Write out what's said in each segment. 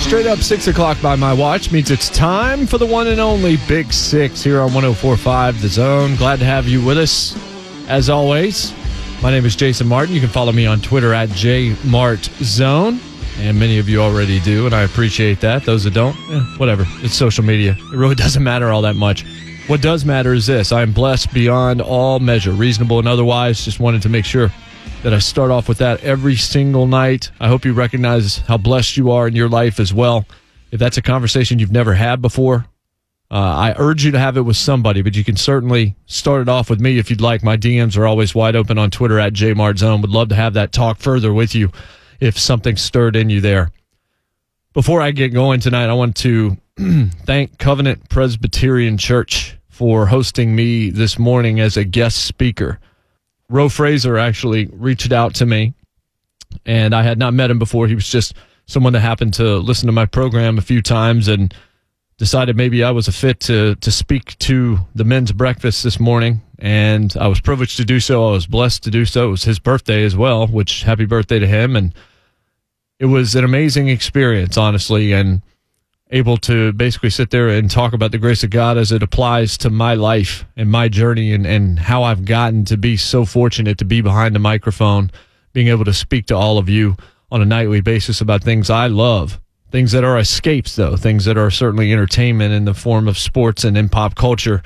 Straight up 6 o'clock by my watch means it's time for the one and only Big Six here on 1045 The Zone. Glad to have you with us as always. My name is Jason Martin. You can follow me on Twitter at JMartZone. And many of you already do, and I appreciate that. Those that don't, eh, whatever. It's social media. It really doesn't matter all that much. What does matter is this I am blessed beyond all measure, reasonable and otherwise. Just wanted to make sure that I start off with that every single night. I hope you recognize how blessed you are in your life as well. If that's a conversation you've never had before, uh, I urge you to have it with somebody, but you can certainly start it off with me if you'd like. My DMs are always wide open on Twitter at JMartzone. Would love to have that talk further with you if something stirred in you there. Before I get going tonight, I want to thank Covenant Presbyterian Church for hosting me this morning as a guest speaker. Roe Fraser actually reached out to me, and I had not met him before. He was just someone that happened to listen to my program a few times and decided maybe I was a fit to to speak to the men's breakfast this morning. And I was privileged to do so. I was blessed to do so. It was his birthday as well, which happy birthday to him. And it was an amazing experience, honestly, and able to basically sit there and talk about the grace of God as it applies to my life and my journey and, and how I've gotten to be so fortunate to be behind the microphone, being able to speak to all of you on a nightly basis about things I love, things that are escapes, though, things that are certainly entertainment in the form of sports and in pop culture.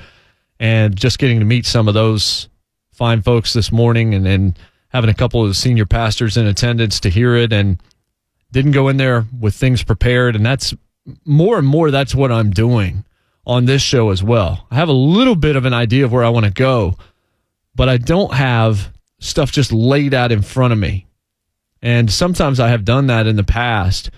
And just getting to meet some of those fine folks this morning and, and having a couple of the senior pastors in attendance to hear it and didn't go in there with things prepared. And that's more and more that's what I'm doing on this show as well. I have a little bit of an idea of where I want to go, but I don't have stuff just laid out in front of me. And sometimes I have done that in the past,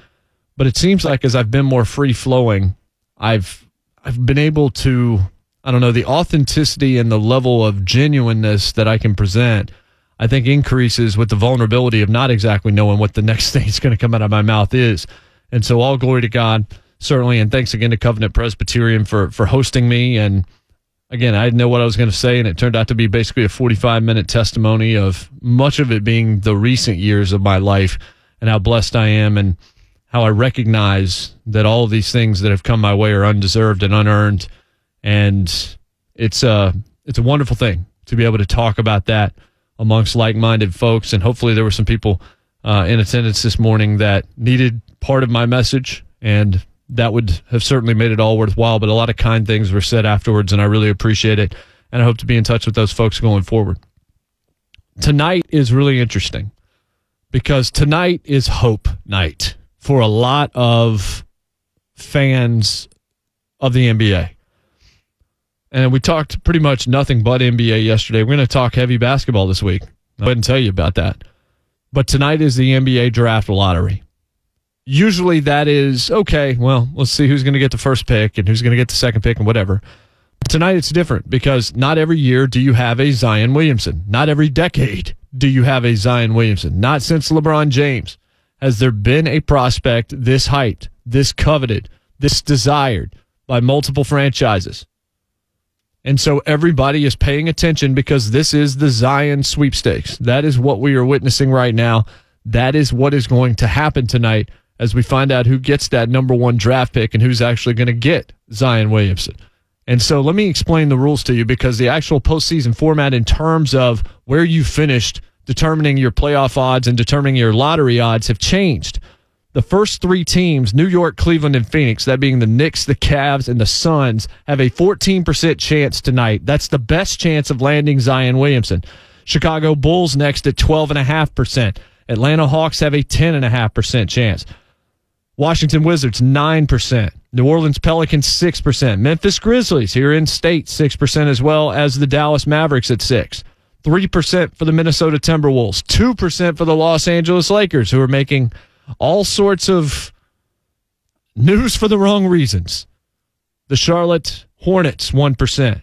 but it seems like as I've been more free flowing, I've I've been able to I don't know the authenticity and the level of genuineness that I can present. I think increases with the vulnerability of not exactly knowing what the next thing is going to come out of my mouth is. And so all glory to God, certainly. And thanks again to Covenant Presbyterian for, for hosting me. And again, I didn't know what I was going to say. And it turned out to be basically a 45 minute testimony of much of it being the recent years of my life and how blessed I am and how I recognize that all of these things that have come my way are undeserved and unearned. And it's a, it's a wonderful thing to be able to talk about that amongst like minded folks. And hopefully there were some people uh, in attendance this morning that needed part of my message, and that would have certainly made it all worthwhile. But a lot of kind things were said afterwards, and I really appreciate it. And I hope to be in touch with those folks going forward. Tonight is really interesting because tonight is hope night for a lot of fans of the NBA. And we talked pretty much nothing but NBA yesterday. We're going to talk heavy basketball this week. I wouldn't tell you about that. But tonight is the NBA draft lottery. Usually that is okay, well, let's see who's going to get the first pick and who's going to get the second pick and whatever. Tonight it's different because not every year do you have a Zion Williamson. Not every decade do you have a Zion Williamson. Not since LeBron James has there been a prospect this hyped, this coveted, this desired by multiple franchises. And so everybody is paying attention because this is the Zion sweepstakes. That is what we are witnessing right now. That is what is going to happen tonight as we find out who gets that number one draft pick and who's actually going to get Zion Williamson. And so let me explain the rules to you because the actual postseason format, in terms of where you finished determining your playoff odds and determining your lottery odds, have changed. The first three teams, New York, Cleveland, and Phoenix, that being the Knicks, the Cavs, and the Suns, have a 14% chance tonight. That's the best chance of landing Zion Williamson. Chicago Bulls next at 12.5%. Atlanta Hawks have a 10.5% chance. Washington Wizards, 9%. New Orleans Pelicans, 6%. Memphis Grizzlies here in state, 6% as well as the Dallas Mavericks at 6 3% for the Minnesota Timberwolves, 2% for the Los Angeles Lakers, who are making all sorts of news for the wrong reasons. The Charlotte Hornets, 1%.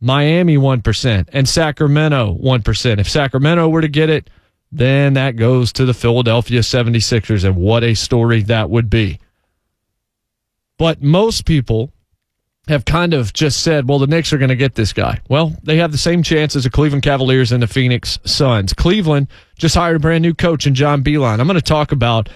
Miami, 1%. And Sacramento, 1%. If Sacramento were to get it, then that goes to the Philadelphia 76ers. And what a story that would be. But most people have kind of just said, well, the Knicks are going to get this guy. Well, they have the same chance as the Cleveland Cavaliers and the Phoenix Suns. Cleveland just hired a brand new coach in John Beilein. I'm going to talk about,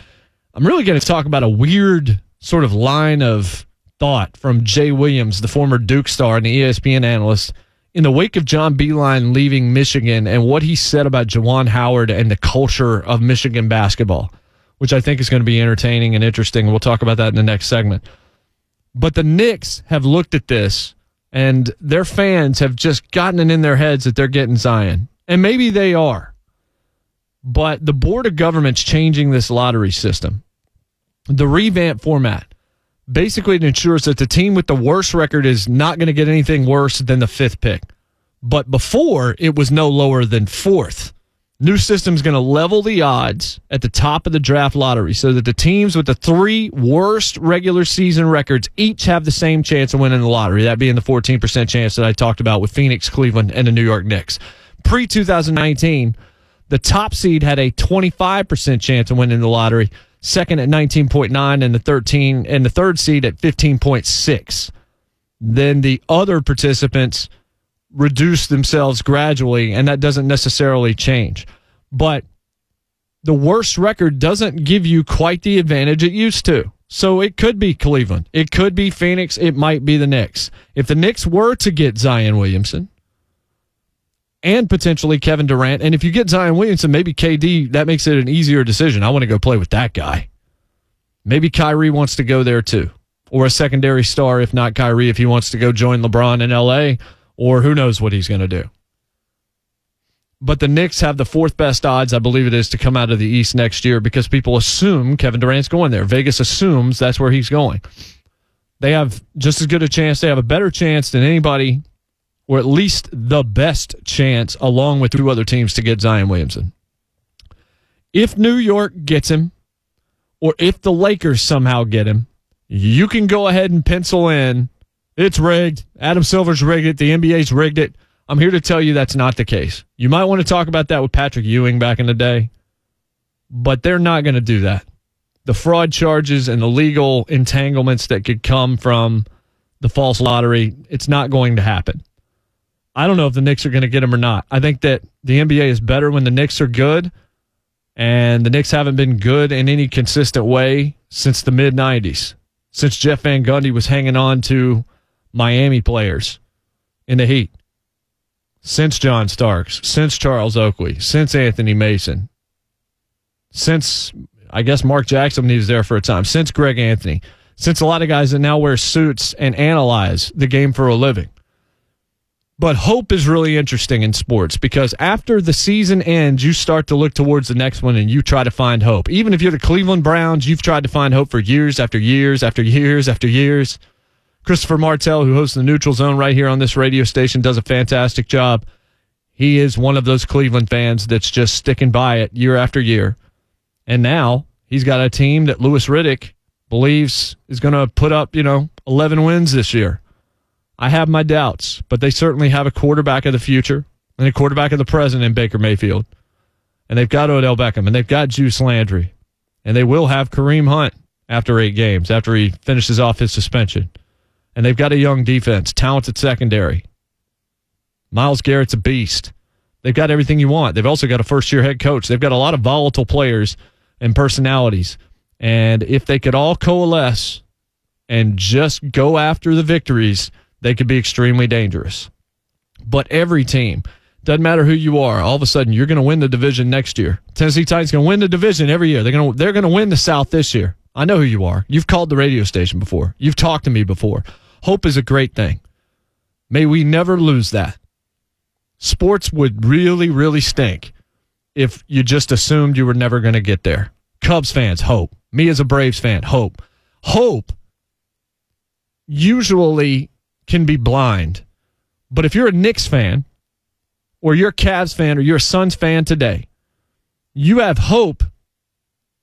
I'm really going to talk about a weird sort of line of thought from Jay Williams, the former Duke star and the ESPN analyst, in the wake of John Beilein leaving Michigan and what he said about Juwan Howard and the culture of Michigan basketball, which I think is going to be entertaining and interesting. We'll talk about that in the next segment. But the Knicks have looked at this and their fans have just gotten it in their heads that they're getting Zion. And maybe they are. But the Board of Governors changing this lottery system. The revamp format basically it ensures that the team with the worst record is not going to get anything worse than the fifth pick. But before, it was no lower than fourth. New system's going to level the odds at the top of the draft lottery so that the teams with the three worst regular season records each have the same chance of winning the lottery. That being the 14% chance that I talked about with Phoenix, Cleveland, and the New York Knicks. Pre 2019, the top seed had a 25% chance of winning the lottery, second at 19.9 and the 13 and the third seed at 15.6. Then the other participants reduce themselves gradually, and that doesn't necessarily change. But the worst record doesn't give you quite the advantage it used to. So it could be Cleveland. It could be Phoenix. It might be the Knicks. If the Knicks were to get Zion Williamson and potentially Kevin Durant, and if you get Zion Williamson, maybe KD, that makes it an easier decision. I want to go play with that guy. Maybe Kyrie wants to go there too, or a secondary star, if not Kyrie, if he wants to go join LeBron in LA or who knows what he's going to do. But the Knicks have the fourth best odds, I believe it is, to come out of the East next year because people assume Kevin Durant's going there. Vegas assumes that's where he's going. They have just as good a chance, they have a better chance than anybody, or at least the best chance, along with two other teams, to get Zion Williamson. If New York gets him, or if the Lakers somehow get him, you can go ahead and pencil in it's rigged. Adam Silver's rigged it. The NBA's rigged it. I'm here to tell you that's not the case. You might want to talk about that with Patrick Ewing back in the day, but they're not going to do that. The fraud charges and the legal entanglements that could come from the false lottery, it's not going to happen. I don't know if the Knicks are going to get him or not. I think that the NBA is better when the Knicks are good, and the Knicks haven't been good in any consistent way since the mid 90s, since Jeff Van Gundy was hanging on to Miami players in the Heat since John Starks, since Charles Oakley, since Anthony Mason, since I guess Mark Jackson he was there for a time, since Greg Anthony, since a lot of guys that now wear suits and analyze the game for a living. But hope is really interesting in sports because after the season ends, you start to look towards the next one and you try to find hope. Even if you're the Cleveland Browns, you've tried to find hope for years after years after years after years. Christopher Martell, who hosts the Neutral Zone right here on this radio station, does a fantastic job. He is one of those Cleveland fans that's just sticking by it year after year. And now he's got a team that Louis Riddick believes is going to put up, you know, 11 wins this year. I have my doubts, but they certainly have a quarterback of the future and a quarterback of the present in Baker Mayfield. And they've got Odell Beckham and they've got Juice Landry. And they will have Kareem Hunt after eight games, after he finishes off his suspension and they've got a young defense, talented secondary. Myles Garrett's a beast. They've got everything you want. They've also got a first year head coach. They've got a lot of volatile players and personalities. And if they could all coalesce and just go after the victories, they could be extremely dangerous. But every team Doesn't matter who you are. All of a sudden, you're going to win the division next year. Tennessee Titans going to win the division every year. They're going to they're going to win the South this year. I know who you are. You've called the radio station before. You've talked to me before. Hope is a great thing. May we never lose that. Sports would really, really stink if you just assumed you were never going to get there. Cubs fans, hope. Me as a Braves fan, hope. Hope usually can be blind. But if you're a Knicks fan, or you're a Cavs fan, or you're a Suns fan today, you have hope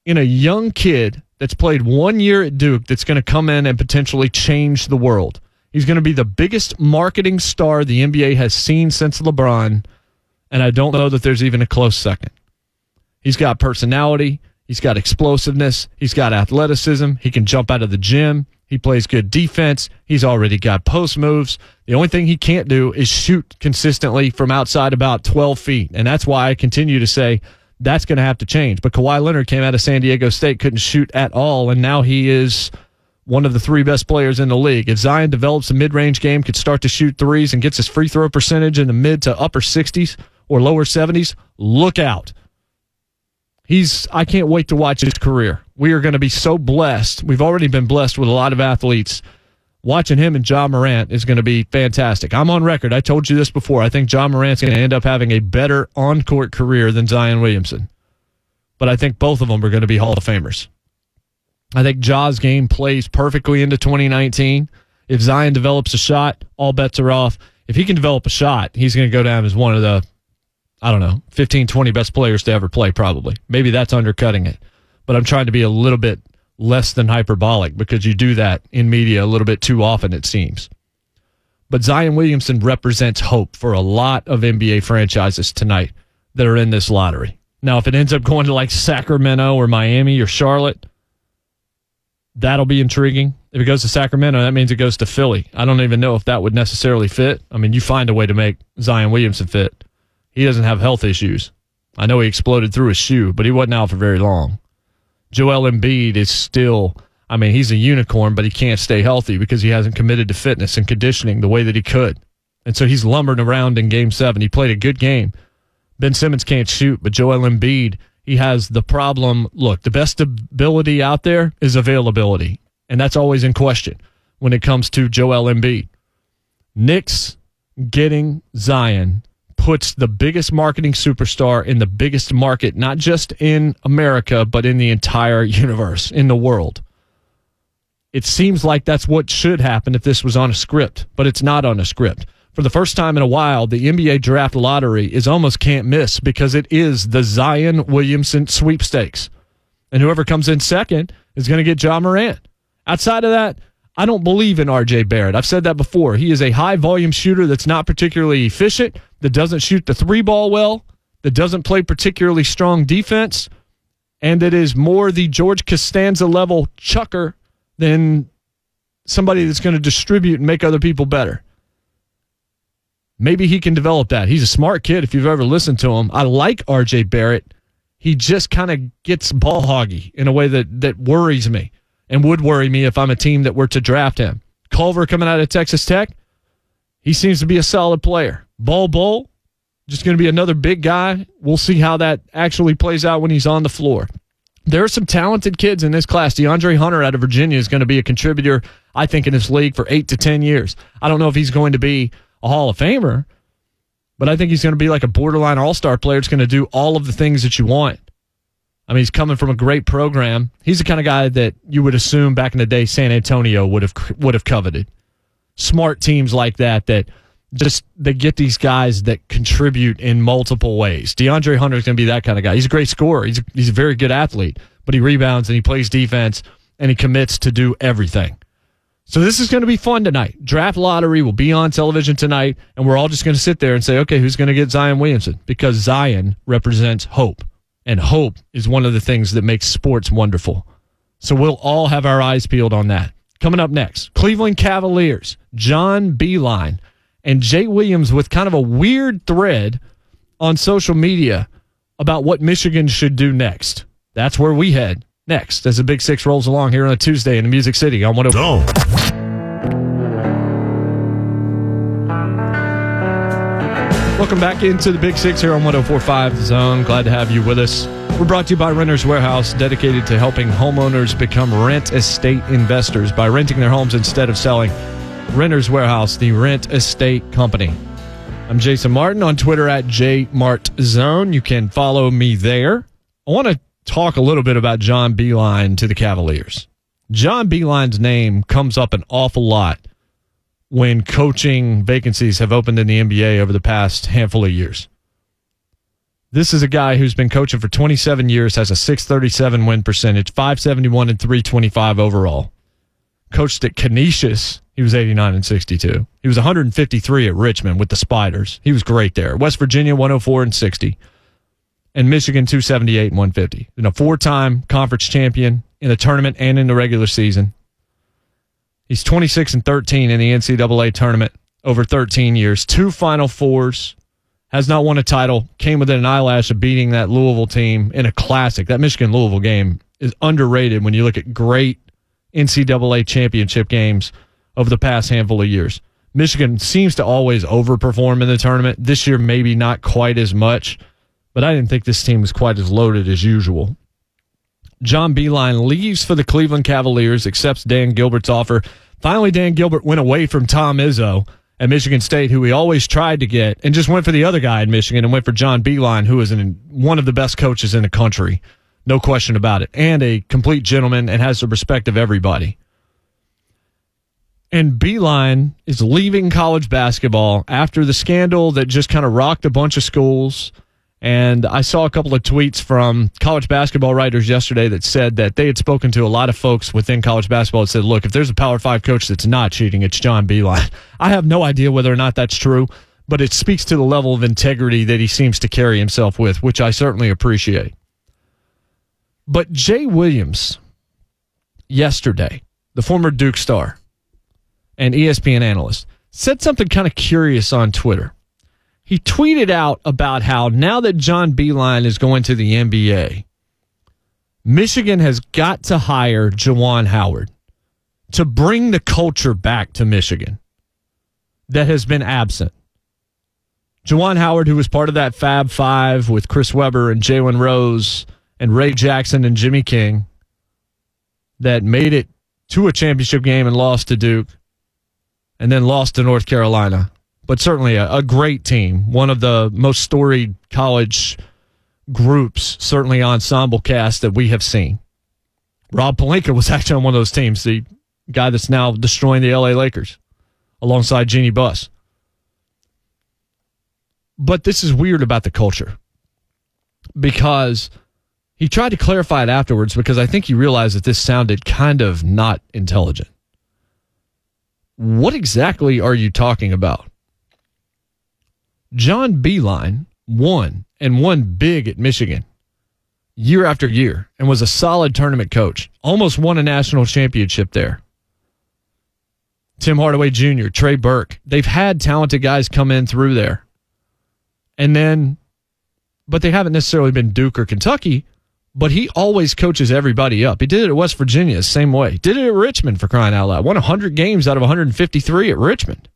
in a young kid that's played one year at Duke that's going to come in and potentially change the world. He's going to be the biggest marketing star the NBA has seen since LeBron, and I don't know that there's even a close second. He's got personality, he's got explosiveness, he's got athleticism, he can jump out of the gym, he plays good defense, he's already got post moves. The only thing he can't do is shoot consistently from outside about 12 feet, and that's why I continue to say that's going to have to change. But Kawhi Leonard came out of San Diego State, couldn't shoot at all, and now he is one of the three best players in the league. If Zion develops a mid range game, could start to shoot threes, and gets his free throw percentage in the mid to upper 60s or lower 70s, look out. He's, I can't wait to watch his career. We are going to be so blessed. We've already been blessed with a lot of athletes. Watching him and Ja Morant is going to be fantastic. I'm on record. I told you this before. I think Ja Morant's going to end up having a better on court career than Zion Williamson. But I think both of them are going to be Hall of Famers. I think Ja's game plays perfectly into 2019. If Zion develops a shot, all bets are off. If he can develop a shot, he's going to go down as one of the, I don't know, 15, 20 best players to ever play, probably. Maybe that's undercutting it. But I'm trying to be a little bit less than hyperbolic because you do that in media a little bit too often, it seems. But Zion Williamson represents hope for a lot of NBA franchises tonight that are in this lottery. Now, if it ends up going to like Sacramento or Miami or Charlotte, That'll be intriguing. If it goes to Sacramento, that means it goes to Philly. I don't even know if that would necessarily fit. I mean, you find a way to make Zion Williamson fit. He doesn't have health issues. I know he exploded through his shoe, but he wasn't out for very long. Joel Embiid is still, I mean, he's a unicorn, but he can't stay healthy because he hasn't committed to fitness and conditioning the way that he could. And so he's lumbering around in game seven. He played a good game. Ben Simmons can't shoot, but Joel Embiid he has the problem. Look, the best ability out there is availability, and that's always in question when it comes to Joel Embiid. Knicks getting Zion puts the biggest marketing superstar in the biggest market, not just in America, but in the entire universe, in the world. It seems like that's what should happen if this was on a script, but it's not on a script for the first time in a while, the NBA draft lottery is almost can't miss because it is the Zion Williamson sweepstakes. And whoever comes in second is going to get Ja Morant. Outside of that, I don't believe in RJ Barrett. I've said that before. He is a high volume shooter that's not particularly efficient, that doesn't shoot the three ball well, that doesn't play particularly strong defense, and that is more the George Costanza level chucker than somebody that's going to distribute and make other people better. Maybe he can develop that. He's a smart kid if you've ever listened to him. I like RJ Barrett. He just kind of gets ball hoggy in a way that, that worries me and would worry me if I'm a team that were to draft him. Culver coming out of Texas Tech, he seems to be a solid player. Bol Bol, just going to be another big guy. We'll see how that actually plays out when he's on the floor. There are some talented kids in this class. DeAndre Hunter out of Virginia is going to be a contributor, I think, in this league for eight to 10 years. I don't know if he's going to be a Hall of Famer, but I think he's going to be like a borderline all star player. It's going to do all of the things that you want. I mean, he's coming from a great program. He's the kind of guy that you would assume back in the day San Antonio would have would have coveted. Smart teams like that that just they get these guys that contribute in multiple ways. DeAndre Hunter is going to be that kind of guy. He's a great scorer. He's he's a very good athlete, but he rebounds and he plays defense and he commits to do everything. So this is going to be fun tonight. Draft lottery will be on television tonight, and we're all just going to sit there and say, okay, who's going to get Zion Williamson? Because Zion represents hope, and hope is one of the things that makes sports wonderful. So we'll all have our eyes peeled on that. Coming up next, Cleveland Cavaliers, John Beilein, and Jay Williams with kind of a weird thread on social media about what Michigan should do next. That's where we head next as the Big Six rolls along here on a Tuesday in the Music City on 104. Welcome back into the Big Six here on 1045 The Zone. Glad to have you with us. We're brought to you by Renters Warehouse, dedicated to helping homeowners become rent estate investors by renting their homes instead of selling. Renters Warehouse, the rent estate company. I'm Jason Martin on Twitter at JMartZone. You can follow me there. I want to talk a little bit about John Beilein to the Cavaliers. John Beilein's name comes up an awful lot when coaching vacancies have opened in the NBA over the past handful of years. This is a guy who's been coaching for 27 years, has a 637 win percentage, 571 and 325 overall. Coached at Canisius, he was 89 and 62. He was 153 at Richmond with the Spiders. He was great there. West Virginia 104 and 60. And Michigan 278 and 150. And a four time conference champion in the tournament and in the regular season. He's 26 and 13 in the NCAA tournament over 13 years, two Final Fours, has not won a title, came within an eyelash of beating that Louisville team in a classic. That Michigan Louisville game is underrated when you look at great NCAA championship games over the past handful of years. Michigan seems to always overperform in the tournament. This year, maybe not quite as much, but I didn't think this team was quite as loaded as usual. John Beilein leaves for the Cleveland Cavaliers, accepts Dan Gilbert's offer. Finally, Dan Gilbert went away from Tom Izzo at Michigan State, who he always tried to get, and just went for the other guy in Michigan and went for John Beilein, who is an, one of the best coaches in the country. No question about it. And a complete gentleman and has the respect of everybody. And Beilein is leaving college basketball after the scandal that just kind of rocked a bunch of schools and I saw a couple of tweets from college basketball writers yesterday that said that they had spoken to a lot of folks within college basketball and said, look, if there's a Power Five coach that's not cheating, it's John Beilein. I have no idea whether or not that's true, but it speaks to the level of integrity that he seems to carry himself with, which I certainly appreciate. But Jay Williams, yesterday, the former Duke star and ESPN analyst, said something kind of curious on Twitter he tweeted out about how now that John Beilein is going to the NBA, Michigan has got to hire Juwan Howard to bring the culture back to Michigan that has been absent. Juwan Howard, who was part of that Fab Five with Chris Webber and Jalen Rose and Ray Jackson and Jimmy King, that made it to a championship game and lost to Duke and then lost to North Carolina but certainly a, a great team. One of the most storied college groups, certainly ensemble cast that we have seen. Rob Pelinka was actually on one of those teams, the guy that's now destroying the LA Lakers alongside Jeanie Buss. But this is weird about the culture because he tried to clarify it afterwards because I think he realized that this sounded kind of not intelligent. What exactly are you talking about? John Beilein won and won big at Michigan year after year and was a solid tournament coach. Almost won a national championship there. Tim Hardaway Jr., Trey Burke, they've had talented guys come in through there. And then, but they haven't necessarily been Duke or Kentucky, but he always coaches everybody up. He did it at West Virginia, same way. Did it at Richmond for crying out loud. Won 100 games out of 153 at Richmond.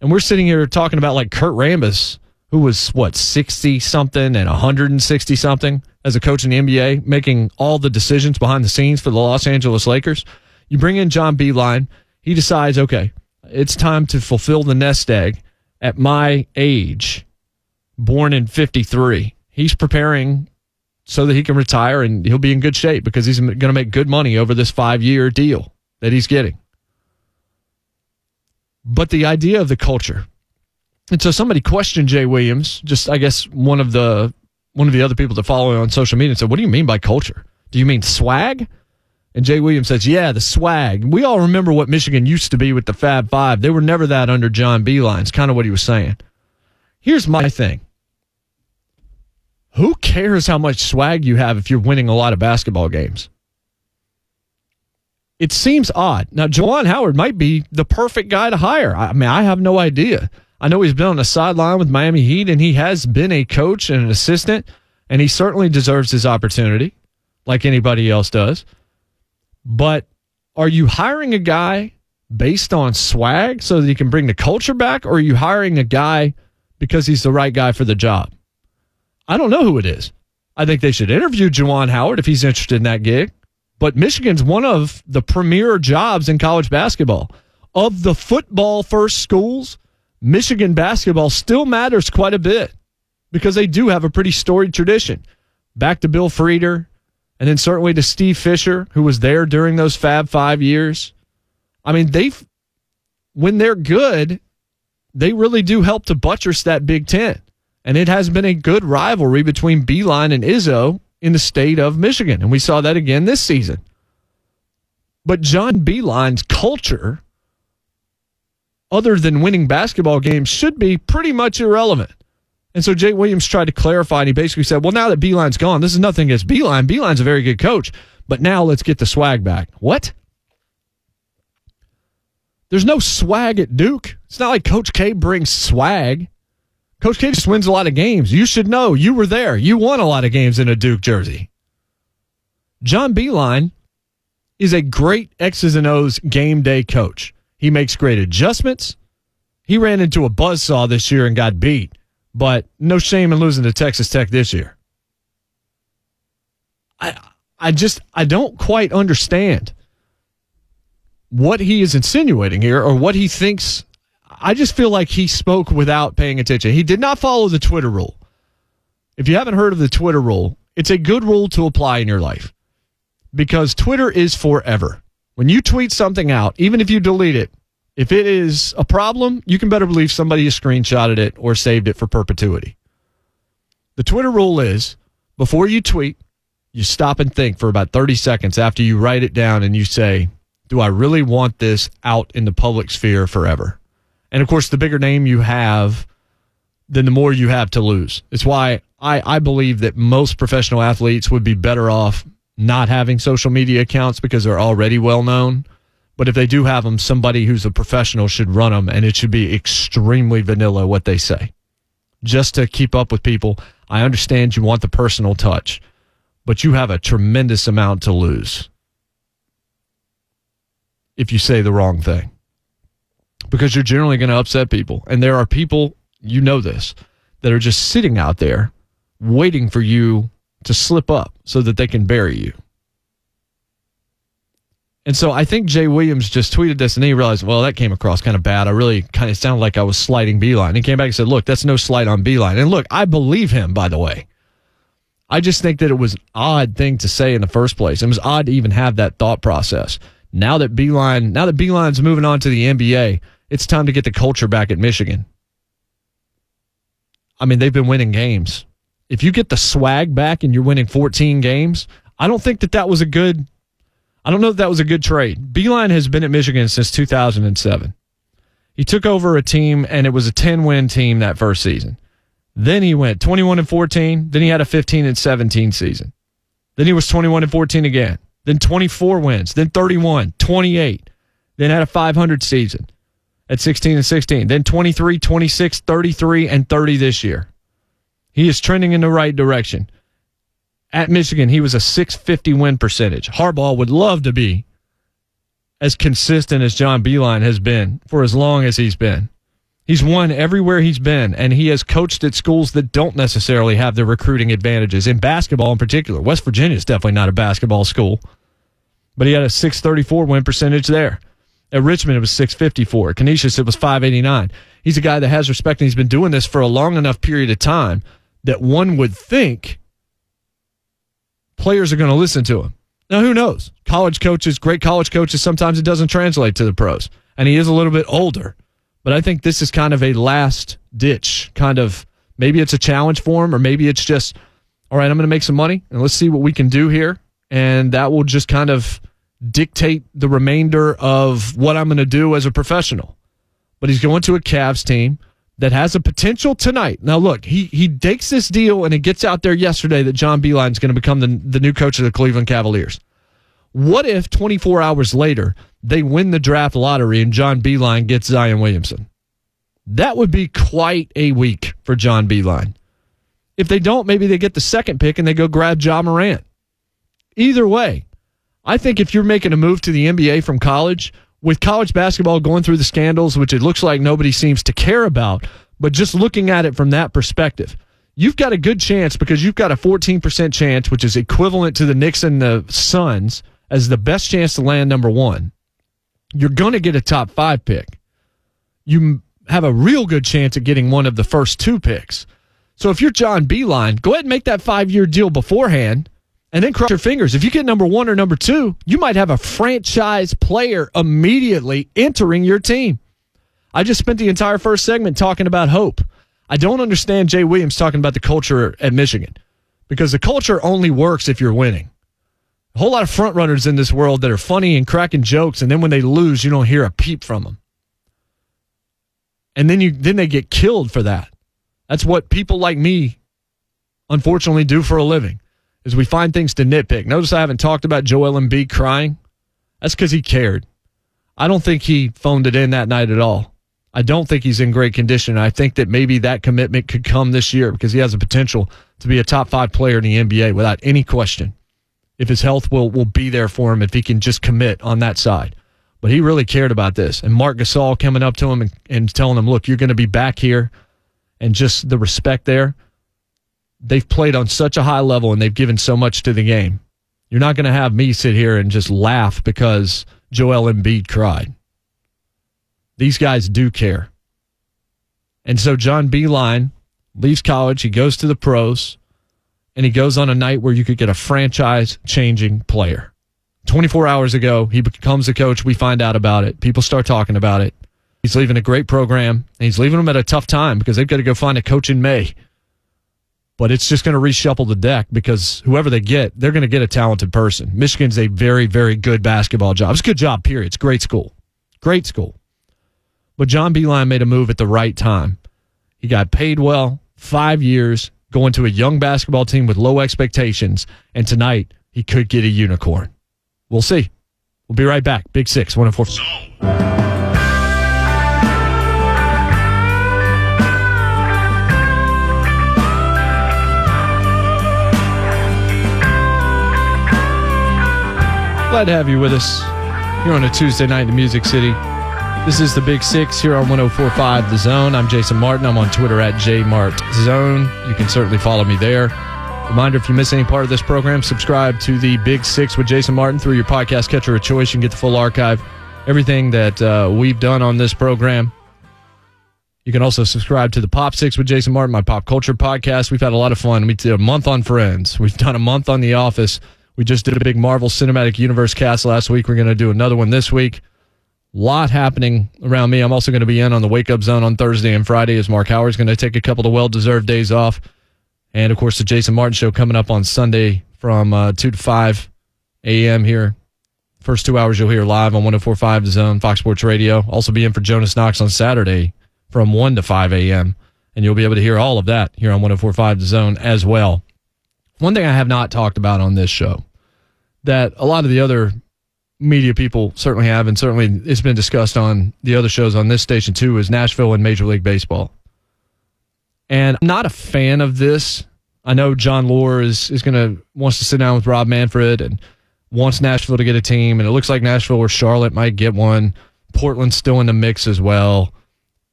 And we're sitting here talking about like Kurt Rambis, who was what, 60 something and 160 something as a coach in the NBA, making all the decisions behind the scenes for the Los Angeles Lakers. You bring in John Beilein. He decides, okay, it's time to fulfill the nest egg at my age, born in 53. He's preparing so that he can retire and he'll be in good shape because he's going to make good money over this five year deal that he's getting but the idea of the culture. And so somebody questioned Jay Williams, just I guess one of the one of the other people that follow on social media and said, What do you mean by culture? Do you mean swag? And Jay Williams says, Yeah, the swag. We all remember what Michigan used to be with the Fab Five. They were never that under John Beilein. It's kind of what he was saying. Here's my thing. Who cares how much swag you have if you're winning a lot of basketball games? it seems odd. Now, Juwan Howard might be the perfect guy to hire. I mean, I have no idea. I know he's been on the sideline with Miami Heat, and he has been a coach and an assistant, and he certainly deserves his opportunity, like anybody else does. But are you hiring a guy based on swag so that he can bring the culture back, or are you hiring a guy because he's the right guy for the job. I don't know who it is. I think they should interview Juwan Howard if he's interested in that gig. But Michigan's one of the premier jobs in college basketball. Of the football first schools, Michigan basketball still matters quite a bit because they do have a pretty storied tradition. Back to Bill Frieder, and then certainly to Steve Fisher, who was there during those Fab Five years. I mean, they when they're good, they really do help to buttress that Big Ten. And it has been a good rivalry between Beilein and Izzo in the state of Michigan. And we saw that again this season. But John Beilein's culture, other than winning basketball games, should be pretty much irrelevant. And so Jay Williams tried to clarify, and he basically said, well, now that Beeline's gone, this is nothing against Beilein. Beilein's a very good coach, but now let's get the swag back. What? There's no swag at Duke. It's not like Coach K brings swag. Coach K just wins a lot of games. You should know. You were there. You won a lot of games in a Duke jersey. John Beilein is a great X's and O's game day coach. He makes great adjustments. He ran into a buzzsaw this year and got beat, but no shame in losing to Texas Tech this year. I I just I don't quite understand what he is insinuating here or what he thinks. I just feel like he spoke without paying attention. He did not follow the Twitter rule. If you haven't heard of the Twitter rule, it's a good rule to apply in your life because Twitter is forever. When you tweet something out, even if you delete it, if it is a problem, you can better believe somebody has screenshotted it or saved it for perpetuity. The Twitter rule is before you tweet, you stop and think for about 30 seconds after you write it down and you say, do I really want this out in the public sphere forever? And of course, the bigger name you have, then the more you have to lose. It's why I, I believe that most professional athletes would be better off not having social media accounts because they're already well known. But if they do have them, somebody who's a professional should run them, and it should be extremely vanilla what they say, just to keep up with people. I understand you want the personal touch, but you have a tremendous amount to lose if you say the wrong thing because you're generally going to upset people. And there are people, you know this, that are just sitting out there waiting for you to slip up so that they can bury you. And so I think Jay Williams just tweeted this and he realized, well, that came across kind of bad. I really kind of sounded like I was slighting Beilein. He came back and said, look, that's no slight on Beilein. And look, I believe him, by the way. I just think that it was an odd thing to say in the first place. It was odd to even have that thought process. Now that Beilein, now that Beilein's moving on to the NBA, it's time to get the culture back at Michigan. I mean, they've been winning games. If you get the swag back and you're winning 14 games, I don't think that that was a good. I don't know if that was a good trade. Beilein has been at Michigan since 2007. He took over a team and it was a 10 win team that first season. Then he went 21 and 14. Then he had a 15 and 17 season. Then he was 21 and 14 again then 24 wins, then 31, 28, then had a 500 season at 16 and 16, then 23, 26, 33, and 30 this year. He is trending in the right direction. At Michigan, he was a 650 win percentage. Harbaugh would love to be as consistent as John Beilein has been for as long as he's been. He's won everywhere he's been, and he has coached at schools that don't necessarily have the recruiting advantages in basketball in particular. West Virginia is definitely not a basketball school, but he had a 634 win percentage there. At Richmond, it was 654. Canisius, it was 589. He's a guy that has respect, and he's been doing this for a long enough period of time that one would think players are going to listen to him. Now, who knows? College coaches, great college coaches, sometimes it doesn't translate to the pros, and he is a little bit older. But I think this is kind of a last ditch kind of maybe it's a challenge for him, or maybe it's just, all right, I'm going to make some money and let's see what we can do here. And that will just kind of dictate the remainder of what I'm going to do as a professional. But he's going to a Cavs team that has a potential tonight. Now, look, he he takes this deal and it gets out there yesterday that John Beilein is going to become the, the new coach of the Cleveland Cavaliers. What if 24 hours later they win the draft lottery and John Beilein gets Zion Williamson. That would be quite a week for John Beilein. If they don't, maybe they get the second pick and they go grab Ja Morant. Either way, I think if you're making a move to the NBA from college, with college basketball going through the scandals, which it looks like nobody seems to care about, But just looking at it from that perspective, you've got a good chance because you've got a 14% chance, which is equivalent to the Knicks and the Suns as the best chance to land number one. You're going to get a top five pick. You have a real good chance at getting one of the first two picks. So if you're John Beilein, go ahead and make that five year deal beforehand and then cross your fingers. If you get number one or number two, you might have a franchise player immediately entering your team. I just spent the entire first segment talking about hope. I don't understand Jay Williams talking about the culture at Michigan because the culture only works if you're winning. A whole lot of front runners in this world that are funny and cracking jokes, and then when they lose, you don't hear a peep from them. And then you then they get killed for that. That's what people like me unfortunately do for a living. Is we find things to nitpick. Notice I haven't talked about Joel Embiid crying. That's because he cared. I don't think he phoned it in that night at all. I don't think he's in great condition. I think that maybe that commitment could come this year because he has the potential to be a top five player in the NBA without any question. If his health will will be there for him, if he can just commit on that side. But he really cared about this. And Marc Gasol coming up to him and, and telling him, look, you're going to be back here. And just the respect there. They've played on such a high level and they've given so much to the game. You're not going to have me sit here and just laugh because Joel Embiid cried. These guys do care. And so John Beilein leaves college, he goes to the pros, and he goes on a night where you could get a franchise changing player. 24 hours ago, he becomes a coach. We find out about it. People start talking about it. He's leaving a great program, and he's leaving them at a tough time because they've got to go find a coach in May. But it's just going to reshuffle the deck because whoever they get, they're going to get a talented person. Michigan's a very, very good basketball job. It's a good job, period. It's great school. Great school. But John Beilein made a move at the right time. He got paid well, five years, going to a young basketball team with low expectations. And tonight, he could get a unicorn. We'll see. We'll be right back. Big Six, 104. Glad to have you with us here on a Tuesday night in Music City. This is the Big Six here on 1045 The Zone. I'm Jason Martin. I'm on Twitter at JMartZone. You can certainly follow me there. Reminder if you miss any part of this program, subscribe to the Big Six with Jason Martin through your podcast catcher of choice. You can get the full archive, everything that uh, we've done on this program. You can also subscribe to the Pop Six with Jason Martin, my pop culture podcast. We've had a lot of fun. We did a month on Friends. We've done a month on The Office. We just did a big Marvel Cinematic Universe cast last week. We're going to do another one this week. Lot happening around me. I'm also going to be in on the Wake Up Zone on Thursday and Friday as Mark Howard's going to take a couple of well deserved days off. And of course, the Jason Martin Show coming up on Sunday from uh, 2 to 5 a.m. here. First two hours you'll hear live on 1045 The Zone, Fox Sports Radio. Also be in for Jonas Knox on Saturday from 1 to 5 a.m. And you'll be able to hear all of that here on 1045 The Zone as well. One thing I have not talked about on this show that a lot of the other media people certainly have, and certainly it's been discussed on the other shows on this station too, is Nashville and Major League Baseball. And I'm not a fan of this. I know John Leuer is, is going to wants to sit down with Rob Manfred and wants Nashville to get a team, and it looks like Nashville or Charlotte might get one. Portland's still in the mix as well.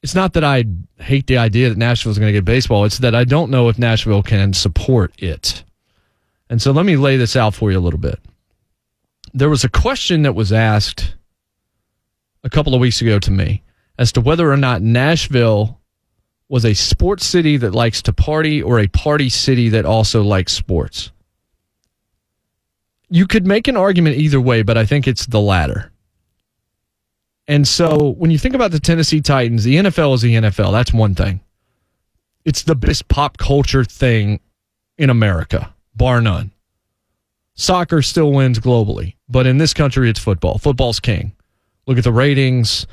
It's not that I hate the idea that Nashville is going to get baseball. It's that I don't know if Nashville can support it. And so let me lay this out for you a little bit. There was a question that was asked a couple of weeks ago to me as to whether or not Nashville was a sports city that likes to party or a party city that also likes sports. You could make an argument either way, but I think it's the latter. And so when you think about the Tennessee Titans, the NFL is the NFL. That's one thing. It's the best pop culture thing in America bar none. Soccer still wins globally, but in this country, it's football. Football's king. Look at the ratings.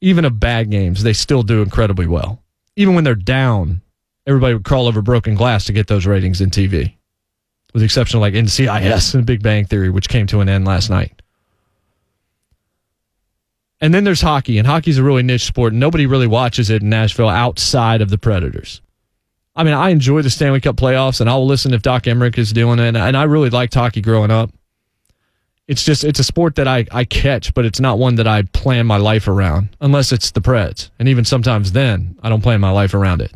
Even of bad games, they still do incredibly well. Even when they're down, everybody would crawl over broken glass to get those ratings in TV, with the exception of like NCIS and Big Bang Theory, which came to an end last night. And then there's hockey, and hockey's a really niche sport. Nobody really watches it in Nashville outside of the Predators. I mean, I enjoy the Stanley Cup playoffs, and I'll listen if Doc Emrick is doing it. And I really liked hockey growing up. It's just it's a sport that I, I catch, but it's not one that I plan my life around unless it's the Preds. And even sometimes then I don't plan my life around it.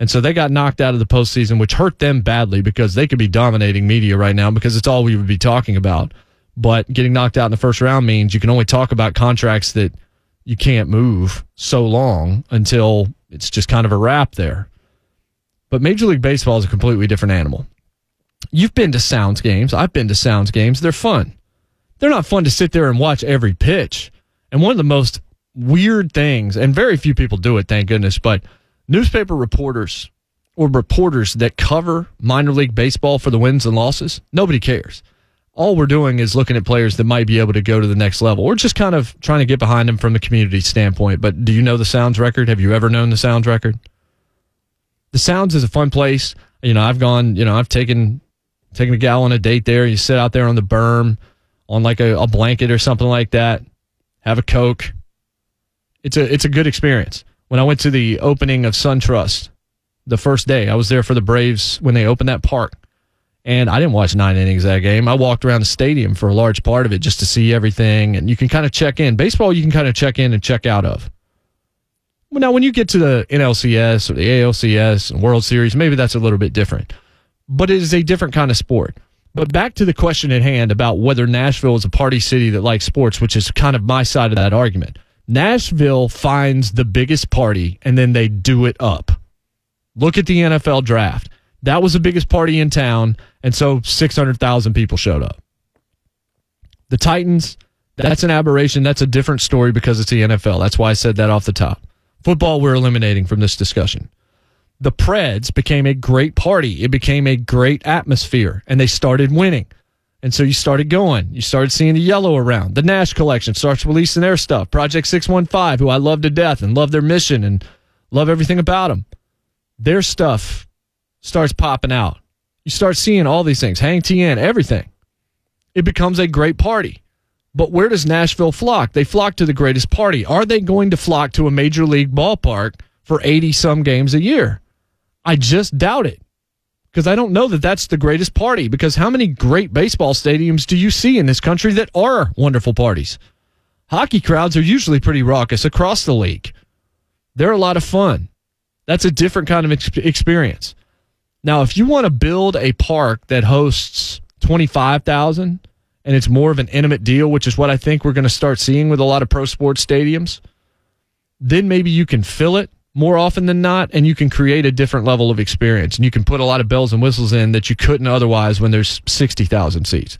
And so they got knocked out of the postseason, which hurt them badly because they could be dominating media right now because it's all we would be talking about. But getting knocked out in the first round means you can only talk about contracts that you can't move so long until it's just kind of a wrap there. But Major League Baseball is a completely different animal. You've been to Sounds games. I've been to Sounds games. They're fun. They're not fun to sit there and watch every pitch. And one of the most weird things, and very few people do it, thank goodness, but newspaper reporters or reporters that cover minor league baseball for the wins and losses, nobody cares. All we're doing is looking at players that might be able to go to the next level. We're just kind of trying to get behind them from the community standpoint. But do you know the Sounds record? Have you ever known the Sounds record? The Sounds is a fun place. You know, I've gone, you know, I've taken taken a gal on a date there. You sit out there on the berm on like a, a blanket or something like that, have a Coke. It's a it's a good experience when I went to the opening of SunTrust the first day. I was there for the Braves when they opened that park. And I didn't watch nine innings that game. I walked around the stadium for a large part of it just to see everything. And you can kind of check in. Baseball, you can kind of check in and check out of. Now, when you get to the NLCS or the ALCS and World Series, maybe that's a little bit different. But it is a different kind of sport. But back to the question at hand about whether Nashville is a party city that likes sports, which is kind of my side of that argument. Nashville finds the biggest party and then they do it up. Look at the NFL draft. That was the biggest party in town, and so 600,000 people showed up. The Titans, that's an aberration. That's a different story because it's the NFL. That's why I said that off the top. Football, we're eliminating from this discussion. The Preds became a great party. It became a great atmosphere, and they started winning. And so you started going. You started seeing the yellow around. The Nash collection starts releasing their stuff. Project 615, who I love to death and love their mission and love everything about them. Their stuff starts popping out. You start seeing all these things, Hang TN, everything. It becomes a great party. But where does Nashville flock? They flock to the greatest party. Are they going to flock to a major league ballpark for 80 some games a year? I just doubt it because I don't know that that's the greatest party. Because how many great baseball stadiums do you see in this country that are wonderful parties? Hockey crowds are usually pretty raucous across the league. They're a lot of fun. That's a different kind of ex- experience. Now, if you want to build a park that hosts 25,000 and it's more of an intimate deal, which is what I think we're going to start seeing with a lot of pro sports stadiums, then maybe you can fill it more often than not, and you can create a different level of experience. And you can put a lot of bells and whistles in that you couldn't otherwise when there's 60,000 seats.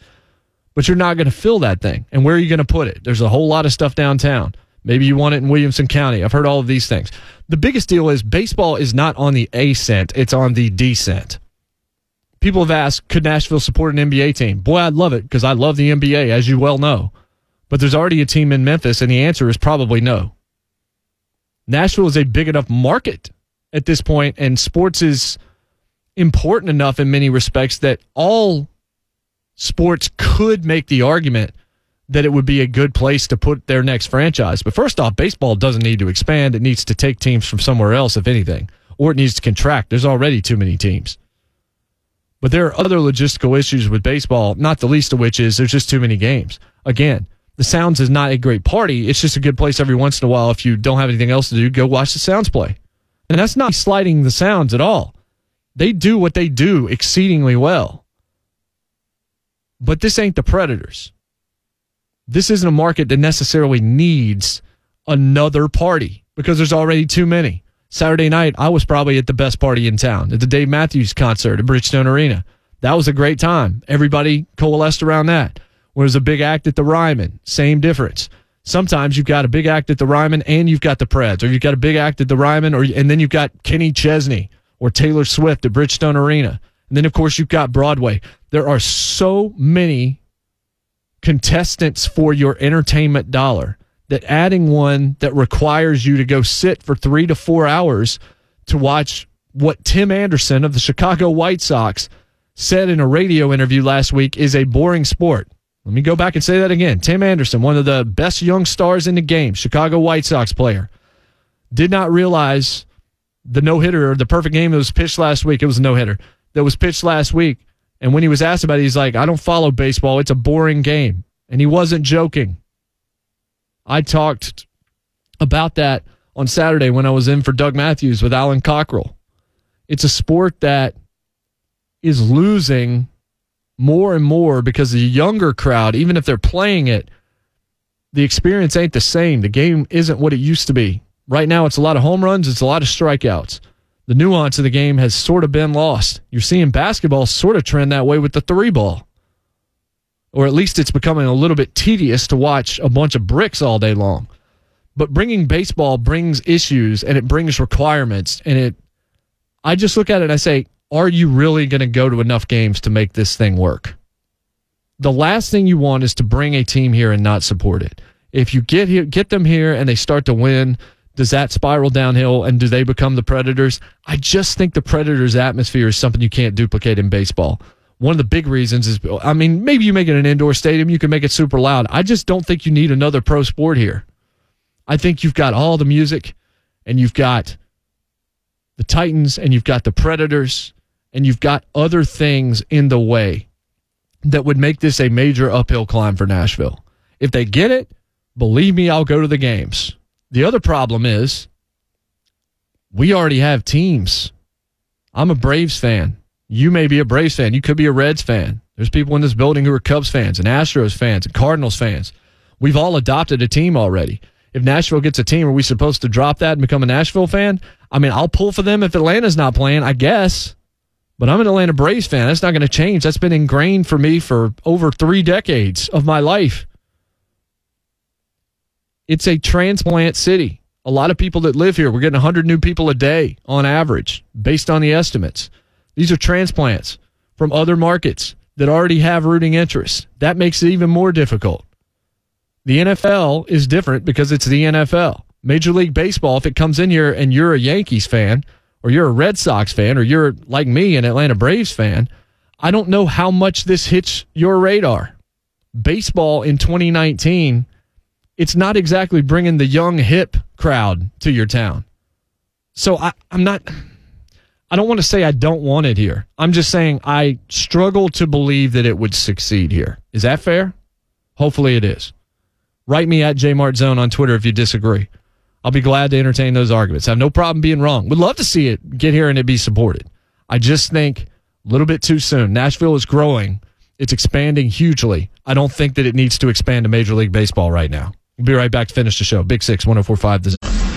But you're not going to fill that thing. And where are you going to put it? There's a whole lot of stuff downtown. Maybe you want it in Williamson County. I've heard all of these things. The biggest deal is baseball is not on the ascent, it's on the descent. People have asked, could Nashville support an NBA team? Boy, I'd love it because I love the NBA, as you well know. But there's already a team in Memphis, and the answer is probably no. Nashville is a big enough market at this point, and sports is important enough in many respects that all sports could make the argument that it would be a good place to put their next franchise. But first off, baseball doesn't need to expand. It needs to take teams from somewhere else, if anything, or it needs to contract. There's already too many teams. But there are other logistical issues with baseball, not the least of which is there's just too many games. Again, the Sounds is not a great party. It's just a good place every once in a while. If you don't have anything else to do, go watch the Sounds play. And that's not sliding the Sounds at all. They do what they do exceedingly well. But this ain't the Predators. This isn't a market that necessarily needs another party because there's already too many. Saturday night, I was probably at the best party in town at the Dave Matthews concert at Bridgestone Arena. That was a great time. Everybody coalesced around that. Whereas a big act at the Ryman, same difference. Sometimes you've got a big act at the Ryman and you've got the Preds, or you've got a big act at the Ryman, or and then you've got Kenny Chesney or Taylor Swift at Bridgestone Arena. And then, of course, you've got Broadway. There are so many contestants for your entertainment dollar that adding one that requires you to go sit for three to four hours to watch what Tim Anderson of the Chicago White Sox said in a radio interview last week is a boring sport. Let me go back and say that again. Tim Anderson, one of the best young stars in the game, Chicago White Sox player, did not realize the no hitter or the perfect game that was pitched last week. It was a no hitter that was pitched last week. And when he was asked about it, he's like, I don't follow baseball. It's a boring game. And he wasn't joking. I talked about that on Saturday when I was in for Doug Matthews with Alan Cockrell. It's a sport that is losing more and more because the younger crowd, even if they're playing it, the experience ain't the same. The game isn't what it used to be. Right now, it's a lot of home runs, it's a lot of strikeouts. The nuance of the game has sort of been lost. You're seeing basketball sort of trend that way with the three ball. Or at least it's becoming a little bit tedious to watch a bunch of bricks all day long. But bringing baseball brings issues and it brings requirements. And it, I just look at it and I say, are you really going to go to enough games to make this thing work? The last thing you want is to bring a team here and not support it. If you get here, get them here and they start to win, does that spiral downhill and do they become the Predators? I just think the Predators atmosphere is something you can't duplicate in baseball. One of the big reasons is, I mean, maybe you make it an indoor stadium, you can make it super loud. I just don't think you need another pro sport here. I think you've got all the music and you've got the Titans and you've got the Predators and you've got other things in the way that would make this a major uphill climb for Nashville. If they get it, believe me, I'll go to the games. The other problem is we already have teams. I'm a Braves fan. You may be a Braves fan. You could be a Reds fan. There's people in this building who are Cubs fans and Astros fans and Cardinals fans. We've all adopted a team already. If Nashville gets a team, are we supposed to drop that and become a Nashville fan? I mean, I'll pull for them if Atlanta's not playing, I guess. But I'm an Atlanta Braves fan. That's not going to change. That's been ingrained for me for over three decades of my life. It's a transplant city. A lot of people that live here, we're getting 100 new people a day on average, based on the estimates. These are transplants from other markets that already have rooting interest. That makes it even more difficult. The NFL is different because it's the NFL. Major League Baseball, if it comes in here and you're a Yankees fan, or you're a Red Sox fan, or you're like me, an Atlanta Braves fan, I don't know how much this hits your radar. Baseball in 2019 it's not exactly bringing the young hip crowd to your town. So I, I'm not. I don't want to say I don't want it here. I'm just saying I struggle to believe that it would succeed here. Is that fair? Hopefully it is. Write me at jmartzone on Twitter if you disagree. I'll be glad to entertain those arguments. I have no problem being wrong. Would love to see it get here and it be supported. I just think a little bit too soon. Nashville is growing. It's expanding hugely. I don't think that it needs to expand to Major League Baseball right now. We'll be right back to finish the show. Big Six, 1045 The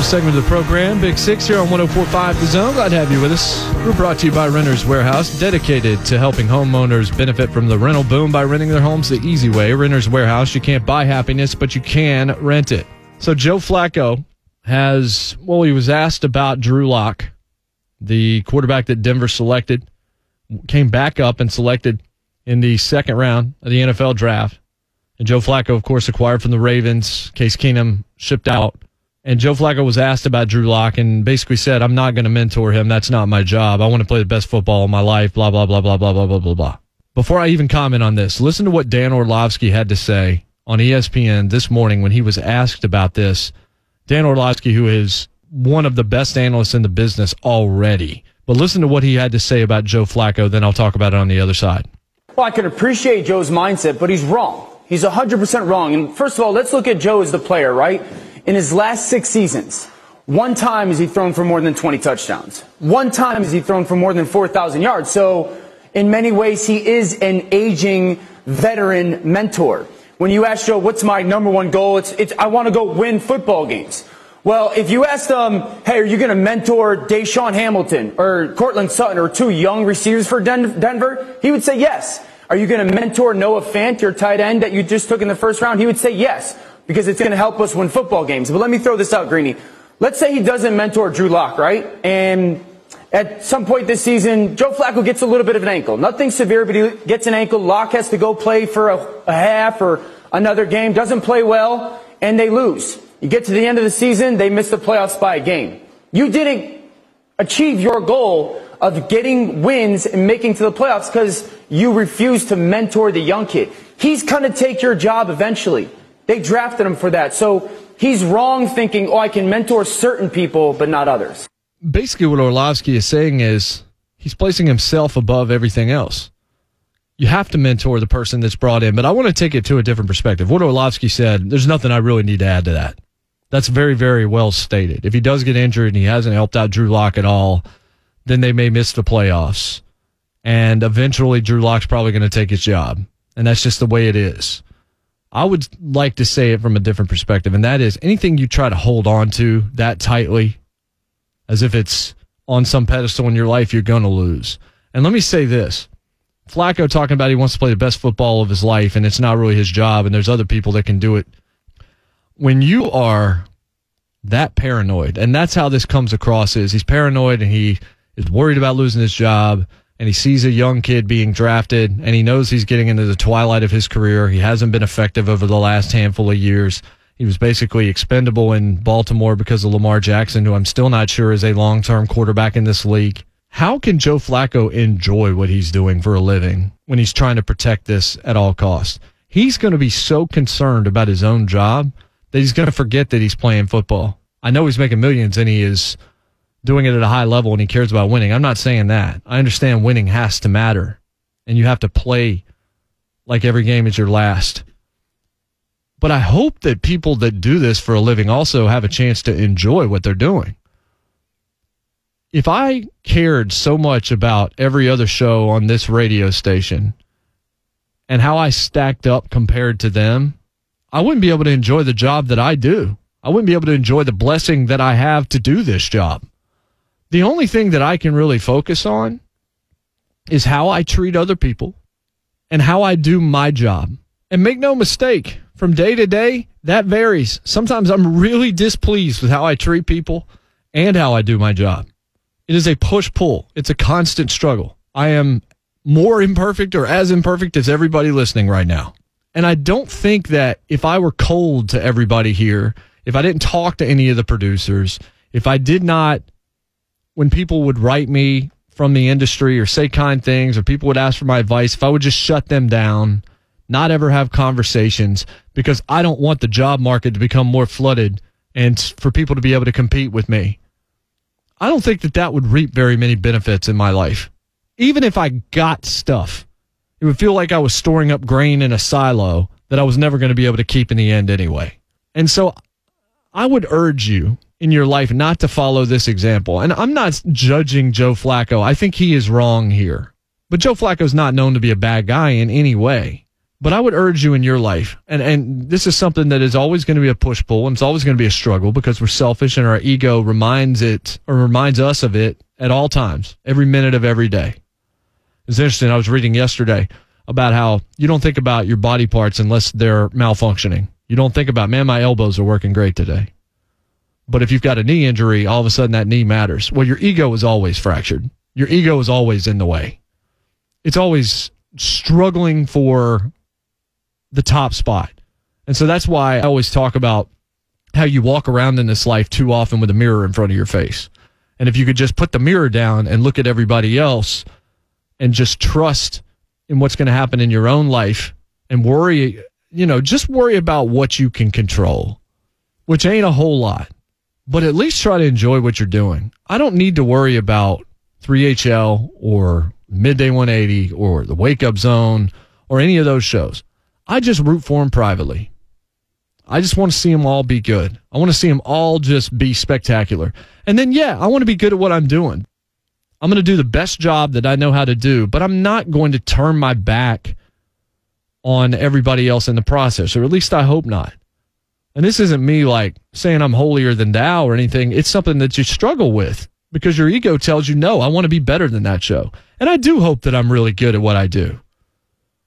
Final segment of the program, Big Six here on 1045 The Zone. Glad to have you with us. We're brought to you by Renters Warehouse, dedicated to helping homeowners benefit from the rental boom by renting their homes the easy way. Renters Warehouse, you can't buy happiness, but you can rent it. So Joe Flacco has, well, he was asked about Drew Lock the quarterback that Denver selected, came back up and selected in the second round of the NFL draft. And Joe Flacco, of course, acquired from the Ravens. Case Keenum shipped out. And Joe Flacco was asked about Drew Lock and basically said, I'm not going to mentor him. That's not my job. I want to play the best football of my life, blah, blah, blah, blah, blah, blah, blah, blah, blah. Before I even comment on this, listen to what Dan Orlovsky had to say on ESPN this morning when he was asked about this. Dan Orlovsky, who is one of the best analysts in the business already. But listen to what he had to say about Joe Flacco, then I'll talk about it on the other side. Well, I can appreciate Joe's mindset, but he's wrong. He's 100% wrong. And first of all, let's look at Joe as the player, right? In his last six seasons, one time has he thrown for more than 20 touchdowns. One time has he thrown for more than 4,000 yards. So, in many ways, he is an aging veteran mentor. When you ask Joe, what's my number one goal? It's, it's I want to go win football games. Well, if you ask them, hey, are you going to mentor DaeSean Hamilton or Courtland Sutton or two young receivers for Denver? He would say yes. Are you going to mentor Noah Fant, your tight end that you just took in the first round? He would say yes, because it's going to help us win football games. But let me throw this out, Greeny. Let's say he doesn't mentor Drew Lock, right? And at some point this season, Joe Flacco gets a little bit of an ankle. Nothing severe, but he gets an ankle. Lock has to go play for a, a half or another game, doesn't play well, and they lose. You get to the end of the season, they miss the playoffs by a game. You didn't achieve your goal of getting wins and making to the playoffs because you refused to mentor the young kid. He's going to take your job eventually. They drafted him for that. So he's wrong thinking, oh, I can mentor certain people, but not others. basically what Orlovsky is saying is he's placing himself above everything else. You have to mentor the person that's brought in, but I want to take it to a different perspective. What Orlovsky said, there's nothing I really need to add to that. That's very, very well stated. If he does get injured and he hasn't helped out Drew Lock at all, then they may miss the playoffs. And eventually Drew Lock's probably going to take his job. And that's just the way it is. I would like to say it from a different perspective, and that is anything you try to hold on to that tightly, as if it's on some pedestal in your life, you're going to lose. And let me say this Flacco talking about he wants to play the best football of his life, and it's not really his job, and there's other people that can do it. When you are that paranoid, and that's how this comes across is he's paranoid and he is worried about losing his job and he sees a young kid being drafted and he knows he's getting into the twilight of his career. He hasn't been effective over the last handful of years. He was basically expendable in Baltimore because of Lamar Jackson, who I'm still not sure is a long term quarterback in this league. How can Joe Flacco enjoy what he's doing for a living when he's trying to protect this at all costs? He's going to be so concerned about his own job that he's going to forget that he's playing football. I know he's making millions and he is doing it at a high level and he cares about winning. I'm not saying that. I understand winning has to matter and you have to play like every game is your last. But I hope that people that do this for a living also have a chance to enjoy what they're doing. If I cared so much about every other show on this radio station and how I stacked up compared to them, I wouldn't be able to enjoy the job that I do. I wouldn't be able to enjoy the blessing that I have to do this job. The only thing that I can really focus on is how I treat other people and how I do my job. And make no mistake, from day to day, that varies. Sometimes I'm really displeased with how I treat people and how I do my job. It is a push pull, it's a constant struggle. I am more imperfect or as imperfect as everybody listening right now. And I don't think that if I were cold to everybody here, if I didn't talk to any of the producers, if I did not when people would write me from the industry or say kind things or people would ask for my advice, if I would just shut them down, not ever have conversations because I don't want the job market to become more flooded and for people to be able to compete with me. I don't think that that would reap very many benefits in my life. Even if I got stuff, it would feel like I was storing up grain in a silo that I was never going to be able to keep in the end anyway. And so I would urge you in your life not to follow this example. And I'm not judging Joe Flacco. I think he is wrong here. But Joe Flacco is not known to be a bad guy in any way. But I would urge you in your life, and, and this is something that is always going to be a push pull, and it's always going to be a struggle because we're selfish and our ego reminds it or reminds us of it at all times, every minute of every day. It's interesting. I was reading yesterday about how you don't think about your body parts unless they're malfunctioning. You don't think about, man, my elbows are working great today. But if you've got a knee injury, all of a sudden that knee matters. Well, your ego is always fractured. Your ego is always in the way. It's always struggling for the top spot. And so that's why I always talk about how you walk around in this life too often with a mirror in front of your face. And if you could just put the mirror down and look at everybody else and just trust in what's going to happen in your own life and worry, you know, just worry about what you can control, which ain't a whole lot but at least try to enjoy what you're doing. I don't need to worry about 3HL or Midday 180 or the Wake Up Zone or any of those shows. I just root for them privately. I just want to see them all be good. I want to see them all just be spectacular. And then, yeah, I want to be good at what I'm doing. I'm going to do the best job that I know how to do, but I'm not going to turn my back on everybody else in the process, or at least I hope not. And this isn't me like saying I'm holier than thou or anything. It's something that you struggle with because your ego tells you, no, I want to be better than that show. And I do hope that I'm really good at what I do.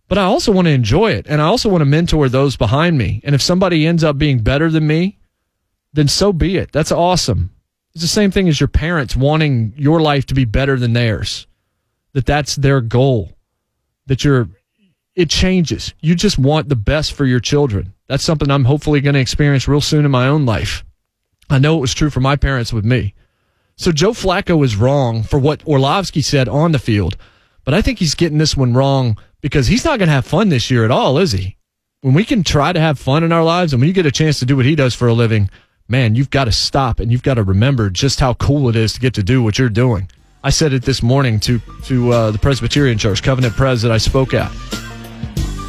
But I also want to enjoy it. And I also want to mentor those behind me. And if somebody ends up being better than me, then so be it. That's awesome. It's the same thing as your parents wanting your life to be better than theirs. That that's their goal. That you're it changes. You just want the best for your children. That's something I'm hopefully going to experience real soon in my own life. I know it was true for my parents with me. So Joe Flacco is wrong for what Orlovsky said on the field, but I think he's getting this one wrong because he's not going to have fun this year at all, is he? When we can try to have fun in our lives and when you get a chance to do what he does for a living, man, you've got to stop and you've got to remember just how cool it is to get to do what you're doing. I said it this morning to to uh, the Presbyterian Church, Covenant Pres, that I spoke at.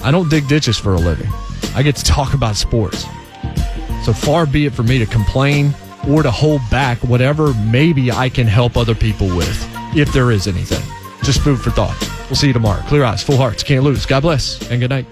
I don't dig ditches for a living. I get to talk about sports. So far be it for me to complain or to hold back whatever maybe I can help other people with, if there is anything. Just food for thought. We'll see you tomorrow. Clear eyes, full hearts, can't lose. God bless, and good night.